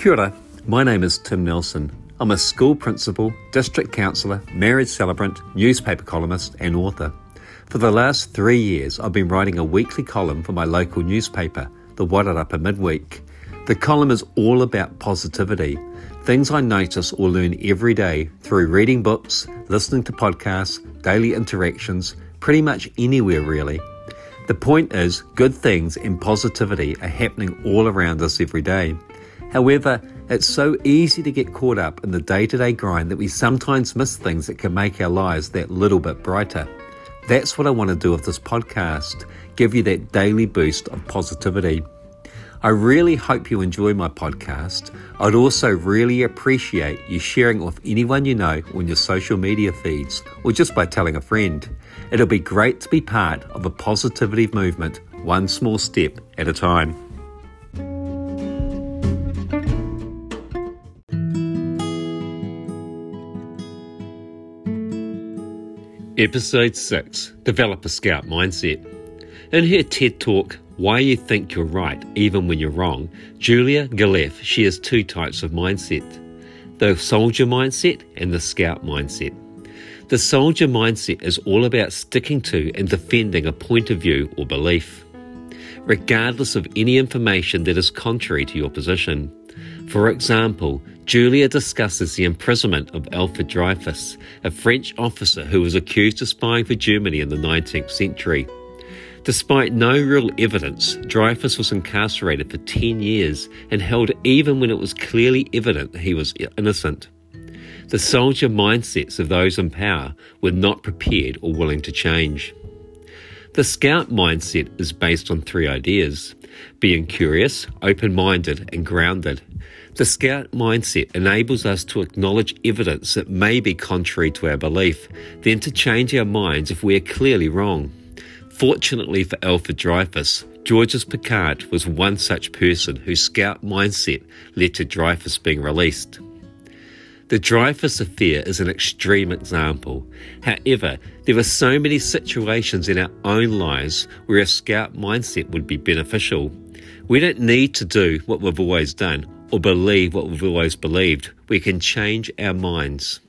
Kia ora. my name is Tim Nelson. I'm a school principal, district councillor, marriage celebrant, newspaper columnist, and author. For the last three years, I've been writing a weekly column for my local newspaper, the Wairarapa Midweek. The column is all about positivity, things I notice or learn every day through reading books, listening to podcasts, daily interactions, pretty much anywhere really. The point is, good things and positivity are happening all around us every day. However, it's so easy to get caught up in the day to day grind that we sometimes miss things that can make our lives that little bit brighter. That's what I want to do with this podcast give you that daily boost of positivity. I really hope you enjoy my podcast. I'd also really appreciate you sharing it with anyone you know on your social media feeds or just by telling a friend. It'll be great to be part of a positivity movement, one small step at a time. Episode 6 Develop a Scout Mindset. In her TED Talk, Why You Think You're Right Even When You're Wrong, Julia Galef shares two types of mindset the soldier mindset and the scout mindset. The soldier mindset is all about sticking to and defending a point of view or belief, regardless of any information that is contrary to your position. For example, Julia discusses the imprisonment of Alfred Dreyfus, a French officer who was accused of spying for Germany in the 19th century. Despite no real evidence, Dreyfus was incarcerated for 10 years and held even when it was clearly evident he was innocent. The soldier mindsets of those in power were not prepared or willing to change. The scout mindset is based on three ideas being curious, open minded, and grounded. The scout mindset enables us to acknowledge evidence that may be contrary to our belief, then to change our minds if we are clearly wrong. Fortunately for Alfred Dreyfus, Georges Picquart was one such person whose scout mindset led to Dreyfus being released. The Dreyfus affair is an extreme example. However, there are so many situations in our own lives where a scout mindset would be beneficial. We don't need to do what we've always done or believe what we've always believed. We can change our minds.